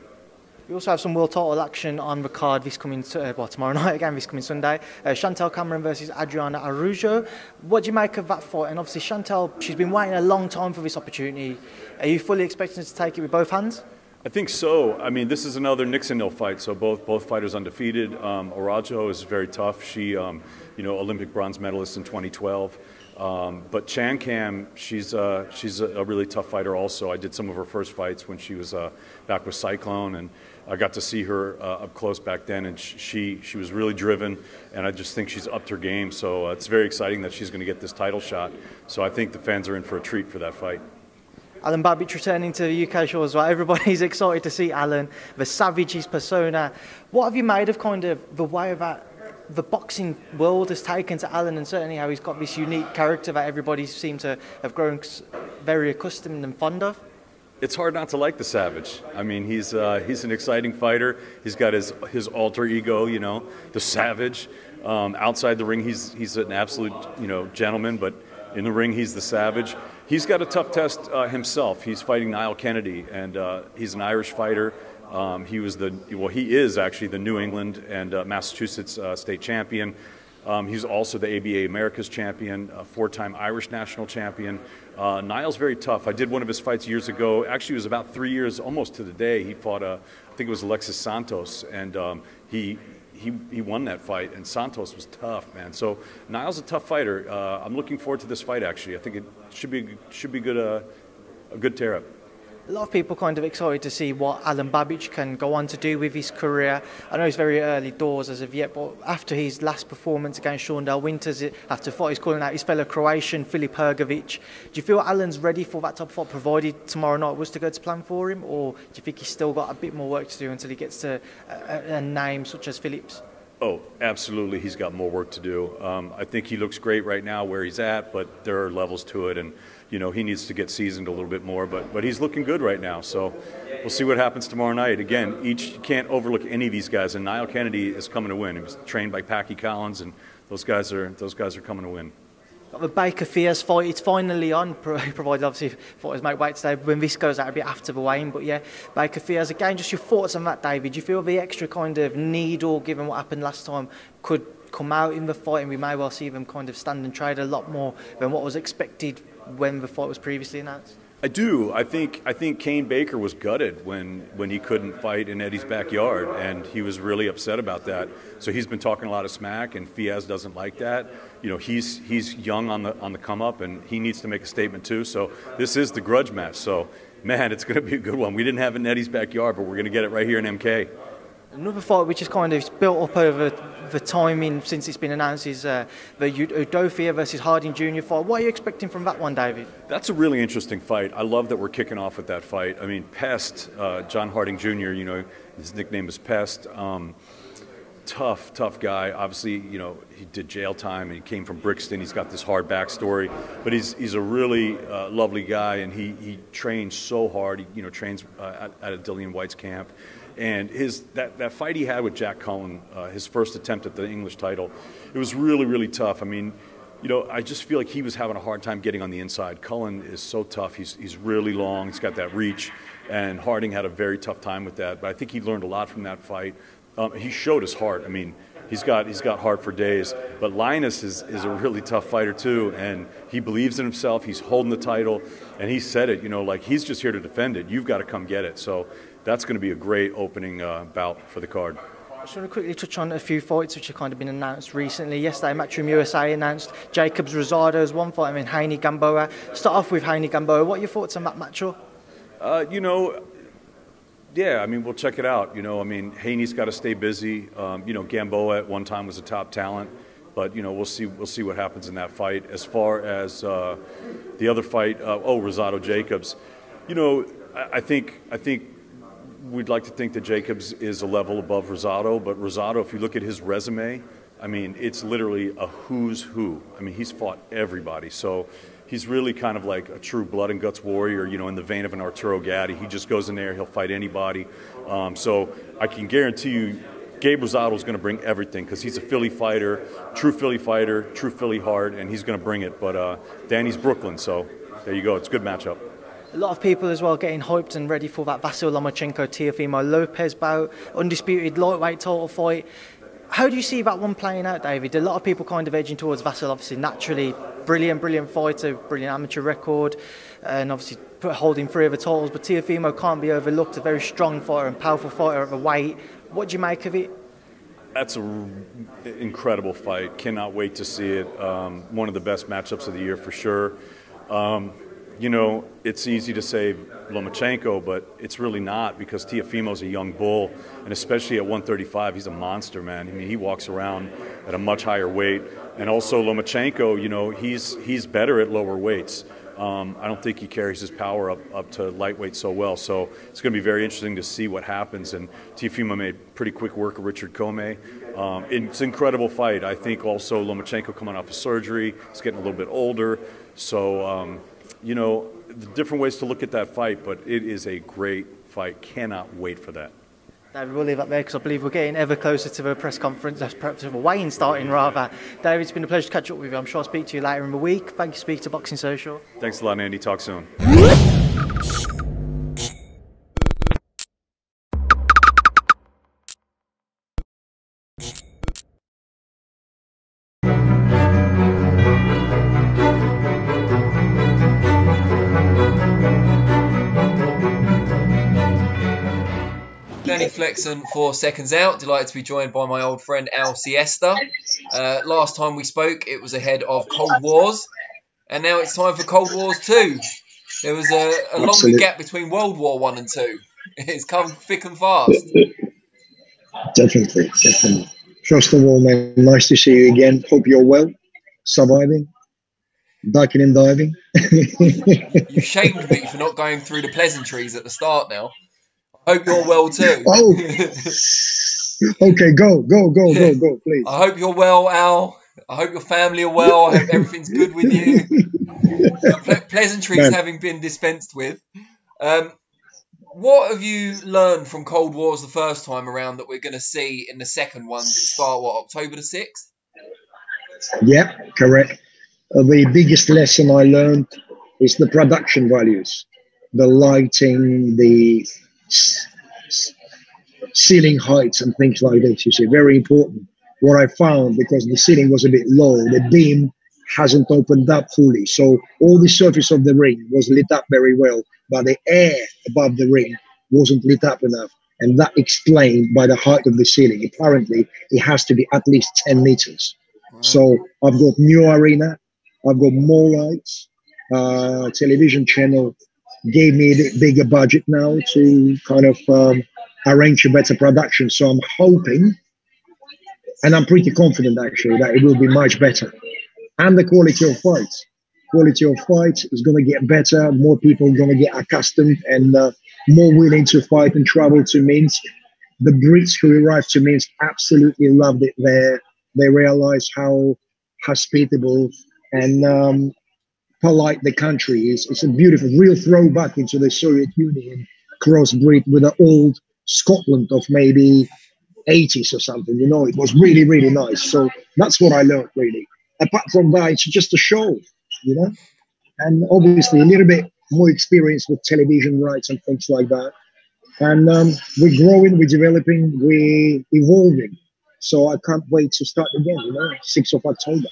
We also have some world title action on the card this coming uh, well tomorrow night again this coming Sunday. Uh, Chantel Cameron versus Adriana Araujo. What do you make of that fight? And obviously Chantel, she's been waiting a long time for this opportunity. Are you fully expecting to take it with both hands? I think so. I mean, this is another Nixon Hill fight, so both both fighters undefeated. Um, is very tough. She, um, you know, Olympic bronze medalist in 2012. Um, but Chan Cam, she's uh, she's a, a, really tough fighter. Also, I did some of her first fights when she was uh, back with Cyclone, and I got to see her uh, up close back then, and she she was really driven, and I just think she's upped her game. So uh, it's very exciting that she's going to get this title shot. So I think the fans are in for a treat for that fight. Alen Babic returning to the UK shores. Well, everybody's excited to see Alan, the savage, his persona. What have you made of kind of the way that the boxing world has taken to Alan, and certainly how he's got this unique character that everybody seems to have grown very accustomed and fond of? It's hard not to like the Savage. I mean, he's uh, he's an exciting fighter. He's got his his alter ego, you know, the Savage. Um, outside the ring, he's he's an absolute you know gentleman, but in the ring, he's the Savage. He's got a tough test uh, himself. He's fighting Niall Kennedy, and uh, he's an Irish fighter. Um, he was the well, he is actually the New England and uh, Massachusetts uh, state champion. Um, he's also the ABA America's champion, a four-time Irish national champion. Uh, Niall's very tough. I did one of his fights years ago. Actually, it was about three years, almost to the day. He fought, uh, I think it was Alexis Santos, and um, he, he, he won that fight. And Santos was tough, man. So Niall's a tough fighter. Uh, I'm looking forward to this fight. Actually, I think it should be should be good uh, a good tear up a lot of people kind of excited to see what Alen Babic can go on to do with his career. I know it's very early doors as of yet, but after his last performance against Shawndell Winters, after fight, he's calling out his fellow Croatian, Filip Hrgovic. Do you feel Alan's ready for that of fight, provided tomorrow night was to go to plan for him, or do you think he's still got a bit more work to do until he gets to a, a name such as Phillips? Oh, absolutely. He's got more work to do. Um, I think he looks great right now where he's at, but there are levels to it, and you know he needs to get seasoned a little bit more. But but he's looking good right now. So we'll see what happens tomorrow night. Again, each you can't overlook any of these guys. And Niall Kennedy is coming to win. He was trained by Packy Collins, and those guys are those guys are coming to win. The Baker Fiaz fight. It's finally on, provided obviously fighters make weight today. When this goes out a bit after the weigh but yeah, Baker Fiaz again. Just your thoughts on that, David. Do you feel the extra kind of needle, given what happened last time, could come out in the fight, and we may well see them kind of stand and trade a lot more than what was expected when the fight was previously announced? I do. I think I think Kane Baker was gutted when when he couldn't fight in Eddie's backyard, and he was really upset about that. So he's been talking a lot of smack, and Fiaz doesn't like that. You know, he's he's young on the on the come up, and he needs to make a statement too. So this is the grudge match. So man, it's going to be a good one. We didn't have it in Eddie's backyard, but we're going to get it right here in MK. Another fight which is kind of built up over the timing since it's been announced is uh, the Udofia versus Harding Jr. fight. What are you expecting from that one, David? That's a really interesting fight. I love that we're kicking off with that fight. I mean, Pest, uh, John Harding Jr., you know, his nickname is Pest. Um, tough, tough guy. Obviously, you know, he did jail time and he came from Brixton. He's got this hard backstory, but he's he's a really uh, lovely guy and he he trains so hard. He you know trains uh, at, at a Dillian Whyte's camp And his that, that fight he had with Jack Cullen, uh, his first attempt at the English title, it was really really tough. I mean, you know, I just feel like he was having a hard time getting on the inside. Cullen is so tough. He's he's really long. He's got that reach, and Harding had a very tough time with that. But I think he learned a lot from that fight. Um, he showed his heart. I mean, he's got he's got heart for days. But Linus is, is a really tough fighter too, and he believes in himself. He's holding the title, and he said it. You know, like he's just here to defend it. You've got to come get it. So that's going to be a great opening uh, bout for the card. I just want to quickly touch on a few fights which have kind of been announced recently. Yesterday, Matchroom USA announced Jacobs Rosado's one fight, I mean, Haney Gamboa. Start off with Haney Gamboa. What are your thoughts on that matchup? Uh, you know, yeah, I mean, we'll check it out. You know, I mean, Haney's got to stay busy. Um, you know, Gamboa at one time was a top talent, but you know, we'll see. We'll see what happens in that fight. As far as uh, the other fight, uh, oh, Rosado Jacobs. You know, I, I think I think we'd like to think that Jacobs is a level above Rosado, but Rosado, if you look at his resume, I mean, it's literally a who's who. I mean, he's fought everybody. So he's really kind of like a true blood and guts warrior, you know, in the vein of an Arturo Gatti. He just goes in there, he'll fight anybody. Um, so I can guarantee you, Gabe Rosado is going to bring everything because he's a Philly fighter, true Philly fighter, true Philly heart, and he's going to bring it. But uh, Danny's Brooklyn, so there you go. It's a good matchup. A lot of people as well getting hyped and ready for that Vasyl Lomachenko Teofimo Lopez bout, undisputed lightweight title fight. How do you see that one playing out, David? A lot of people kind of edging towards Vasyl, obviously, naturally brilliant, brilliant fighter, brilliant amateur record, and obviously holding three of the titles. But Teofimo can't be overlooked, a very strong fighter and powerful fighter at the weight. What do you make of it? That's an incredible fight. Cannot wait to see it. Um, one of the best matchups of the year for sure. Um, you know, it's easy to say Lomachenko, but it's really not because Teofimo's a young bull, and especially at 135, he's a monster, man. I mean, he walks around at a much higher weight, and also Lomachenko, you know, he's he's better at lower weights. Um, I don't think he carries his power up, up to lightweight so well. So it's going to be very interesting to see what happens. And Teofimo made pretty quick work of Richard Commey. Um, it's an incredible fight. I think also Lomachenko coming off of surgery, he's getting a little bit older. So um, you know, different ways to look at that fight, but it is a great fight. Cannot wait for that. David, we'll leave that there because I believe we're getting ever closer to the press conference, uh, perhaps of a weigh-in starting rather. David, it's been a pleasure to catch up with you. I'm sure I'll speak to you later in the week. Thank you, speak to Boxing Social. Thanks a lot, Andy. Talk soon. Flexen for Seconds Out. Delighted to be joined by my old friend Al Siesta. Uh, last time we spoke, it was ahead of Kold Wars, and now it's time for Kold Wars 2. There was a, a longer gap between World War 1 and 2. It's come thick and fast. Definitely, definitely. First of all, man, nice to see you again. Hope you're well, surviving, ducking and diving. you shamed me for not going through the pleasantries at the start now. Hope you're well too. Oh. okay, go, go, go, go, go, please. I hope you're well, Al. I hope your family are well. I hope everything's good with you. Ple- pleasantries Man. having been dispensed with. Um, what have you learned from Kold Wars the first time around that we're going to see in the second one start, what, October the 6th? Yep, correct. Uh, the biggest lesson I learned is the production values, the lighting, the ceiling heights and things like this. You see, very important. What I found because the ceiling was a bit low, the beam hasn't opened up fully, so all the surface of the ring was lit up very well, but the air above the ring wasn't lit up enough, and that explained by the height of the ceiling. Apparently, it has to be at least 10 meters. So I've got new arena, I've got more lights, uh, television channel gave me a bigger budget now to kind of um, arrange a better production. So I'm hoping, and I'm pretty confident actually, that it will be much better. And the quality of fights. Quality of fights is going to get better. More people are going to get accustomed and uh, more willing to fight and travel to Minsk. The Brits who arrived to Minsk absolutely loved it there. They realized how hospitable and um, polite the country is. It's a beautiful, real throwback into the Soviet Union, crossbreed with the old Scotland of maybe 80s or something. You know, it was really, really nice. So that's what I learned, really. Apart from that, it's just a show, you know, and obviously a little bit more experience with television rights and things like that. And um, we're growing, we're developing, we're evolving. So I can't wait to start again, you know, 6th of October.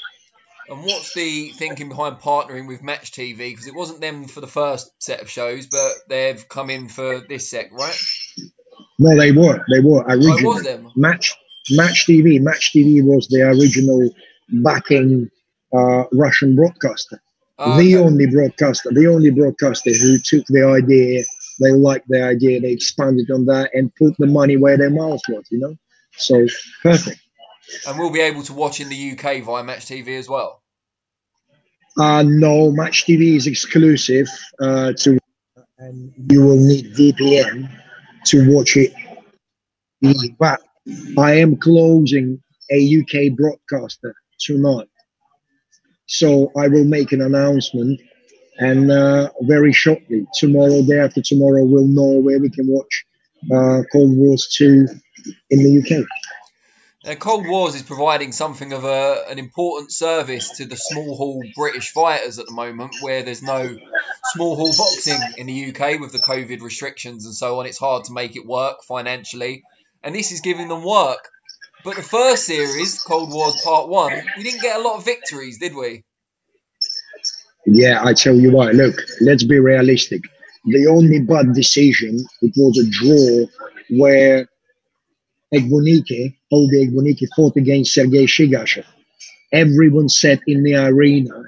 And what's the thinking behind partnering with Match TV? Because it wasn't them for the first set of shows, but they've come in for this sec, right? No, they were. They were original. Oh, was them. Match Match TV. Match TV was the original backing uh, Russian broadcaster. Oh, the okay. only broadcaster, the only broadcaster who took the idea, they liked the idea, they expanded on that and put the money where their mouth was, you know? So perfect. And we'll be able to watch in the UK via Match TV as well. Uh, no, Match TV is exclusive uh, to, and you will need VPN to watch it. But I am closing a UK broadcaster tonight, so I will make an announcement, and uh, very shortly, tomorrow, day after tomorrow, we'll know where we can watch uh, Kold Wars 2 in the UK. Now, Kold Wars is providing something of a, an important service to the small hall British fighters at the moment, where there's no small hall boxing in the UK with the COVID restrictions and so on. It's hard to make it work financially, and this is giving them work. But the first series, Kold Wars Part 1, we didn't get a lot of victories, did we? Yeah, I tell you what, look, let's be realistic. The only bad decision, it was a draw where Egbunike, Olga Egbunike fought against Sergei Shigashev. Everyone said in the arena,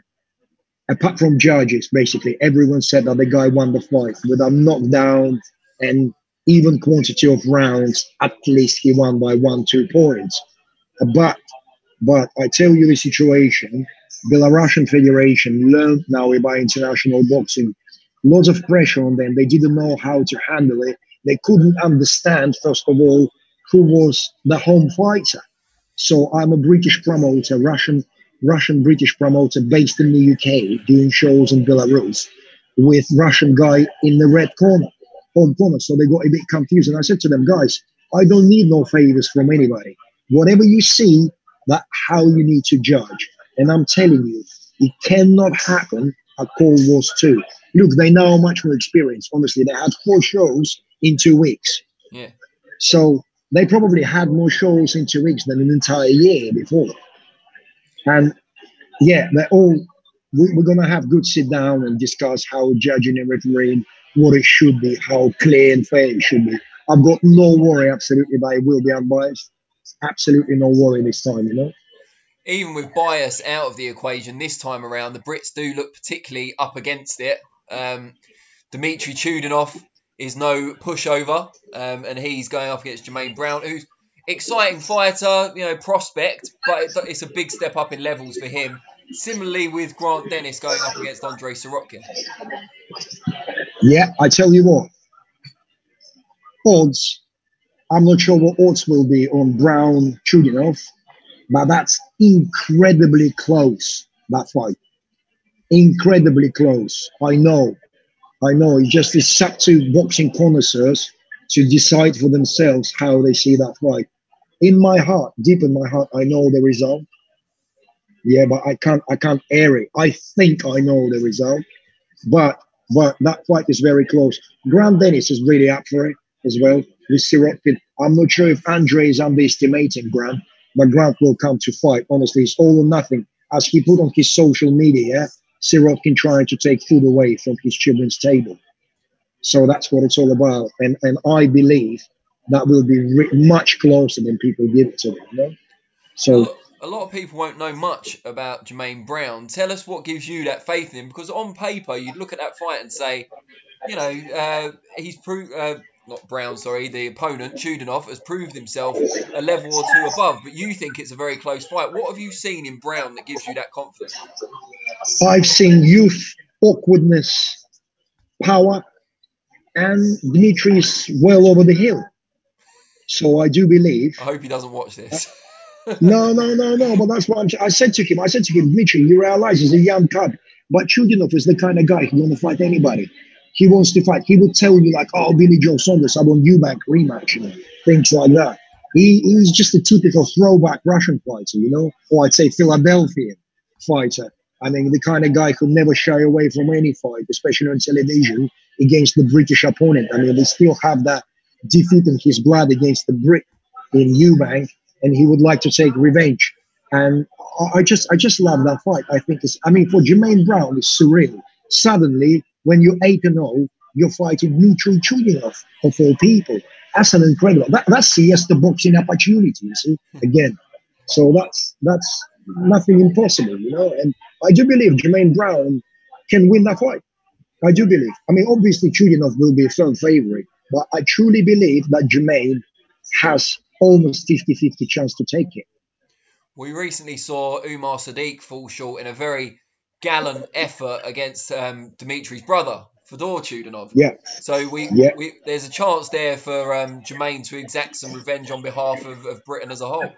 apart from judges, basically, everyone said that the guy won the fight with a knockdown and even quantity of rounds. At least he won by one, two points. But, but I tell you the situation, the Belarusian Federation learned now about international boxing. Lots of pressure on them. They didn't know how to handle it. They couldn't understand, first of all, who was the home fighter. So I'm a British promoter, Russian Russian British promoter based in the UK, doing shows in Belarus with Russian guy in the red corner, home corner. So they got a bit confused. And I said to them, guys, I don't need no favors from anybody. Whatever you see, that how you need to judge. And I'm telling you, it cannot happen at Kold Wars 2. Look, they now much more experience. Honestly, they had four shows in two weeks. Yeah. So they probably had more shows in two weeks than an entire year before. And yeah, they're all, we, we're going to have good sit down and discuss how judging and refereeing, what it should be, how clear and fair it should be. I've got no worry, absolutely, that it will be unbiased. Absolutely no worry this time, you know? even with bias out of the equation this time around, the Brits do look particularly up against it. Um, Dmitry Chudinov is no pushover, um, and he's going up against Jermaine Brown, who's exciting fighter, you know, prospect, but it, it's a big step up in levels for him. Similarly with Grant Dennis going up against Andrei Sirotkin. Yeah, I tell you what, odds, I'm not sure what odds will be on Brown Chudinov, but that's incredibly close, that fight. Incredibly close. I know. I know. it's just is up to boxing connoisseurs to decide for themselves how they see that fight. In my heart, deep in my heart, I know the result. Yeah, but I can't I can't air it. I think I know the result. But but that fight is very close. Grant Dennis is really up for it as well. With Sirotkin. I'm not sure if Andre is underestimating Grant but Grant will come to fight. Honestly, it's all or nothing. As he put on his social media, Sirotkin trying to take food away from his children's table. So that's what it's all about. And and I believe that will be re- much closer than people give it to them. You know? So A lot of people won't know much about Jermaine Brown. Tell us what gives you that faith in him, because on paper you'd look at that fight and say, you know, uh, he's proved. Uh, not Brown, sorry, the opponent, Chudinov, has proved himself a level or two above, but you think it's a very close fight. What have you seen in Brown that gives you that confidence? I've seen youth, awkwardness, power, and Dmitry is well over the hill. So I do believe. I hope he doesn't watch this. no, no, no, no. But that's what I'm, I said to him. I said to him, Dmitry, you realize he's a young cub, but Chudinov is the kind of guy who's going to fight anybody. He wants to fight. He would tell you like, "Oh, Billy Joe Saunders, I want Eubank rematch," and things like that. He, he's just a typical throwback Russian fighter, you know, or I'd say Philadelphian fighter. I mean, the kind of guy who never shy away from any fight, especially on television against the British opponent. I mean, they still have that defeat in his blood against the Brit in Eubank, and he would like to take revenge. And I just, I just love that fight. I think it's, I mean, for Jermaine Brown, it's surreal. Suddenly, when you're eight and zero, oh, you're fighting Dmitry Chudinov of all people. That's an incredible. That, that's yes, the boxing opportunity. See, again. So that's that's nothing impossible, you know. And I do believe Jermaine Brown can win that fight. I do believe. I mean, obviously, Chudinov will be a firm favorite, but I truly believe that Jermaine has almost 50 50 chance to take it. We recently saw Umar Sadiq fall short in a very gallant effort against um, Dimitri's brother, Fedor Chudinov. Yeah. So we, yeah. we there's a chance there for um, Jermaine to exact some revenge on behalf of, of Britain as a whole.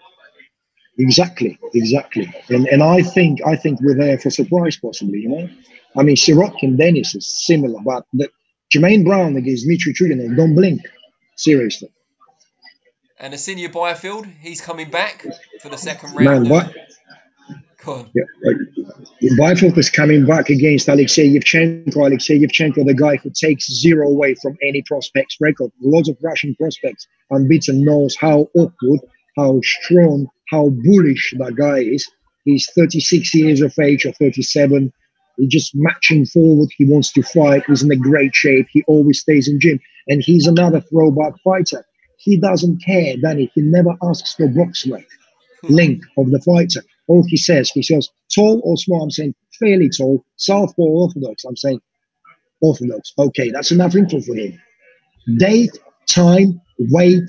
Exactly, exactly. And and I think I think we're there for surprise possibly, you know. I mean Sirotkin Dennis is similar, but the, Jermaine Brown against Dmitry Chudinov, don't blink. Seriously. And Asinja Byfield, he's coming back for the second round. Man, what? Go on. Yeah, like, is coming back against Alexei Yevchenko. Alexei Yevchenko, the guy who takes zero away from any prospect's record. Lots of Russian prospects unbeaten knows how awkward, how strong, how bullish that guy is. He's 36 years of age or 37. He's just matching forward. He wants to fight. He's in a great shape. He always stays in gym. And he's another throwback fighter. He doesn't care, Danny. He never asks for box weight length of the fighter. All he says, he says, tall or small? I'm saying fairly tall. Southpaw orthodox? I'm saying orthodox. Okay, that's enough info for him. Date, time, weight,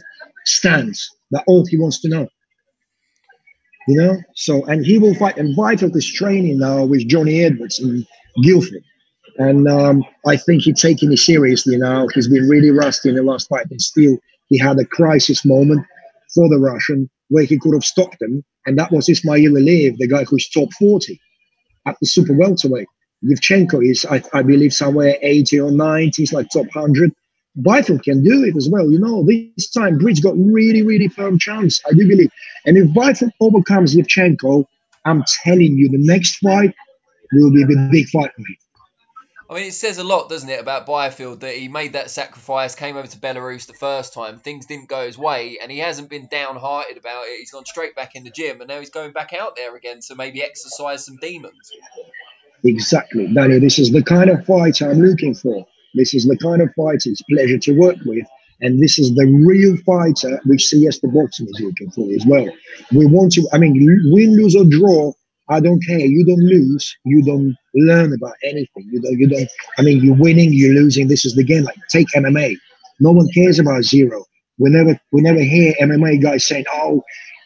stance. That's all he wants to know. You know, so and he will fight. And Byfield is training now with Johnny Edwards in Guildford. And um, I think he's taking it seriously now. He's been really rusty in the last fight, and still he had a crisis moment for the Russian where he could have stopped them, and that was Ismail Aliyev, the guy who's top 40 at the super welterweight. Yevchenko is, I, I, believe, somewhere 80 or 90. He's like top 100. Byfield can do it as well. You know, this time Bridge got really, really firm chance. I do believe. And if Byfield overcomes Yevchenko, I'm telling you, the next fight will be the big fight for him. I mean, it says a lot, doesn't it, about Byfield that he made that sacrifice, came over to Belarus the first time, things didn't go his way, and he hasn't been downhearted about it. He's gone straight back in the gym, and now he's going back out there again to maybe exercise some demons. Exactly, Danny. This is the kind of fighter I'm looking for. This is the kind of fighter it's pleasure to work with. And this is the real fighter which CS the boxing is looking for as well. We want to, I mean, win, lose, or draw I don't care. You don't lose. You don't learn about anything. You don't. You don't. I mean, you're winning. You're losing. This is the game. Like take MMA. No one cares about zero. We never. We never hear MMA guys saying, "Oh,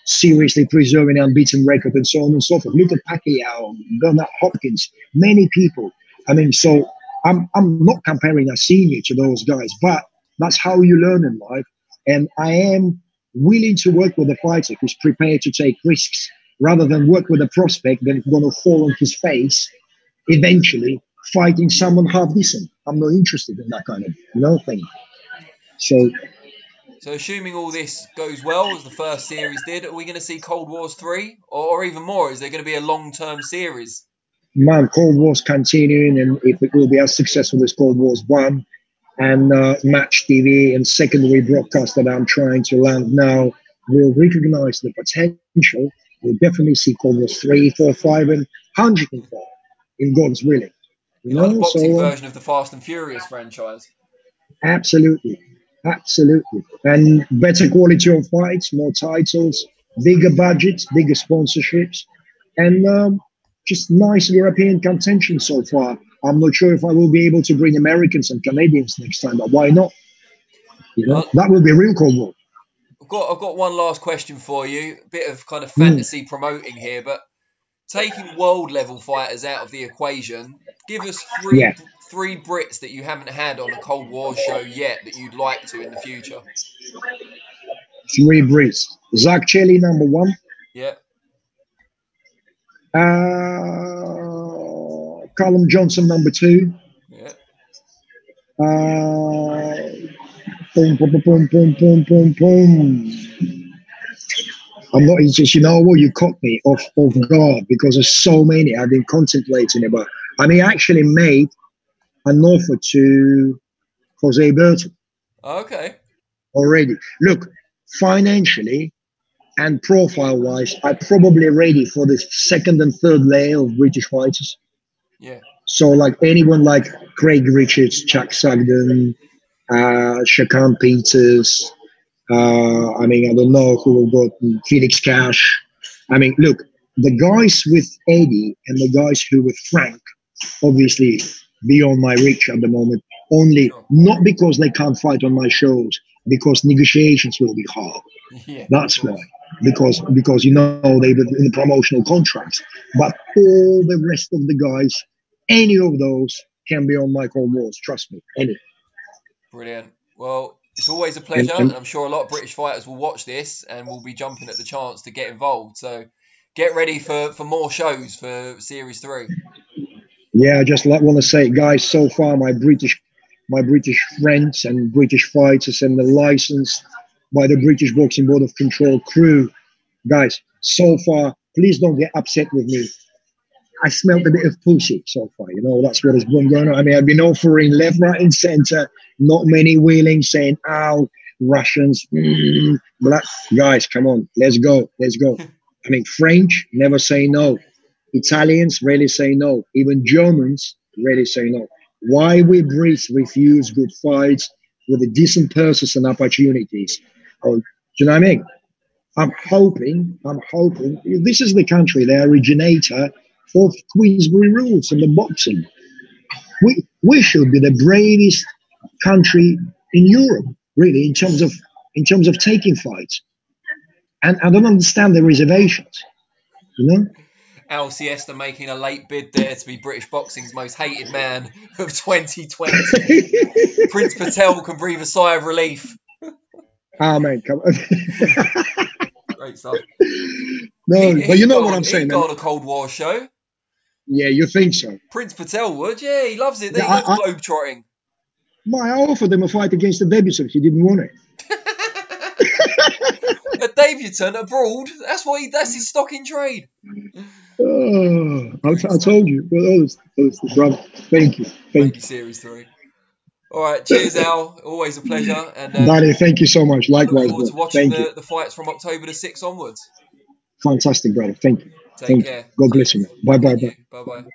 seriously preserving unbeaten record and so on and so forth." Look at Pacquiao, Bernard Hopkins, many people. I mean, so I'm. I'm not comparing Asinja to those guys, but that's how you learn in life. And I am willing to work with a fighter who's prepared to take risks rather than work with a prospect that's going to fall on his face eventually fighting someone half decent. I'm not interested in that kind of you know thing. So so assuming all this goes well as the first series did, are we going to see Kold Wars 3 or, or even more? Is there going to be a long-term series? Man, Kold Wars continuing and if it will be as successful as Kold Wars 1 and uh, Match TV and secondary broadcast that I'm trying to land now will recognize the potential We'll definitely see Kold Wars 3, 4, 5, and 104 in God's willing. You know, like the boxing so, uh, version of the Fast and Furious franchise. Absolutely. Absolutely. And better quality of fights, more titles, bigger budgets, bigger sponsorships, and um, just nice European contention so far. I'm not sure if I will be able to bring Americans and Canadians next time, but why not? You know, well, that will be a real Cold War. I've got I've got one last question for you. A bit of kind of fantasy mm. promoting here, but taking world level fighters out of the equation, give us three yeah. three Brits that you haven't had on a Cold War show yet that you'd like to in the future. Three Brits. Zach Chelli, number one. Yeah. Uh, Callum Johnson, number two. Yeah. Uh, boom, boom, boom, boom, boom, boom, boom. I'm not. It's just you know what you caught me off off guard because there's so many I've been contemplating about. I mean, I actually made an offer to Jose Burton Okay. already. Look, financially and profile wise, I'm probably ready for the second and third layer of British fighters. Yeah. So, like anyone like Craig Richards, Chuck Sugden, uh, Shakan Pitters, uh, I mean, I don't know who got, Felix Cash. I mean, look, the guys with Eddie and the guys who with Frank, obviously beyond my reach at the moment, only not because they can't fight on my shows, because negotiations will be hard. Yeah. That's why. Because because you know they've been in the promotional contracts. But all the rest of the guys, any of those can be on my Michael Walls, Trust me. Any. Brilliant. Well, it's always a pleasure. and- I'm sure a lot of British fighters will watch this and will be jumping at the chance to get involved. So get ready for, for more shows for Series 3. Yeah, I just want to say, guys, so far my British, my British friends and British fighters and the license by the British Boxing Board of Control crew, guys, so far, please don't get upset with me. I smelled a bit of pussy so far. You know, that's what has been going on. I mean, I've been offering left, right, and center. Not many willing, saying, "Ow, Russians." Mm, black guys, come on, let's go, let's go. I mean, French never say no. Italians rarely say no. Even Germans rarely say no. Why we Brits refuse good fights with the decent purses and opportunities? Oh, do you know what I mean? I'm hoping, I'm hoping, this is the country, the originator of Queensberry rules and the boxing. We, we should be the bravest country in Europe, really, in terms of in terms of taking fights. And I don't understand the reservations, you know? Al Siesta making a late bid there to be British boxing's most hated man of 2020. Prince Patel can breathe a sigh of relief. Ah, man, come on. Great stuff. no, He'd but you know what I'm saying, He'd go man. on a Cold War show. Yeah, you think so? Prince Patel would, yeah, he loves it. He Yeah, loves I- globe trotting. My, I offered him a fight against the debutant. He didn't want it. A debutant abroad. That's what he. That's his stock in trade. Oh, I, I told you. Well, honest, honestly, brother. Thank you. Thank you, Series Three. All right, cheers, Al. Always a pleasure. And uh, Daddy, thank you so much. Likewise, forward to watching Thank you. the, the fights from October the sixth onwards. Fantastic, brother. Thank you. Take Thank care. you. God bless you, man. Bye, bye, bye. Bye bye.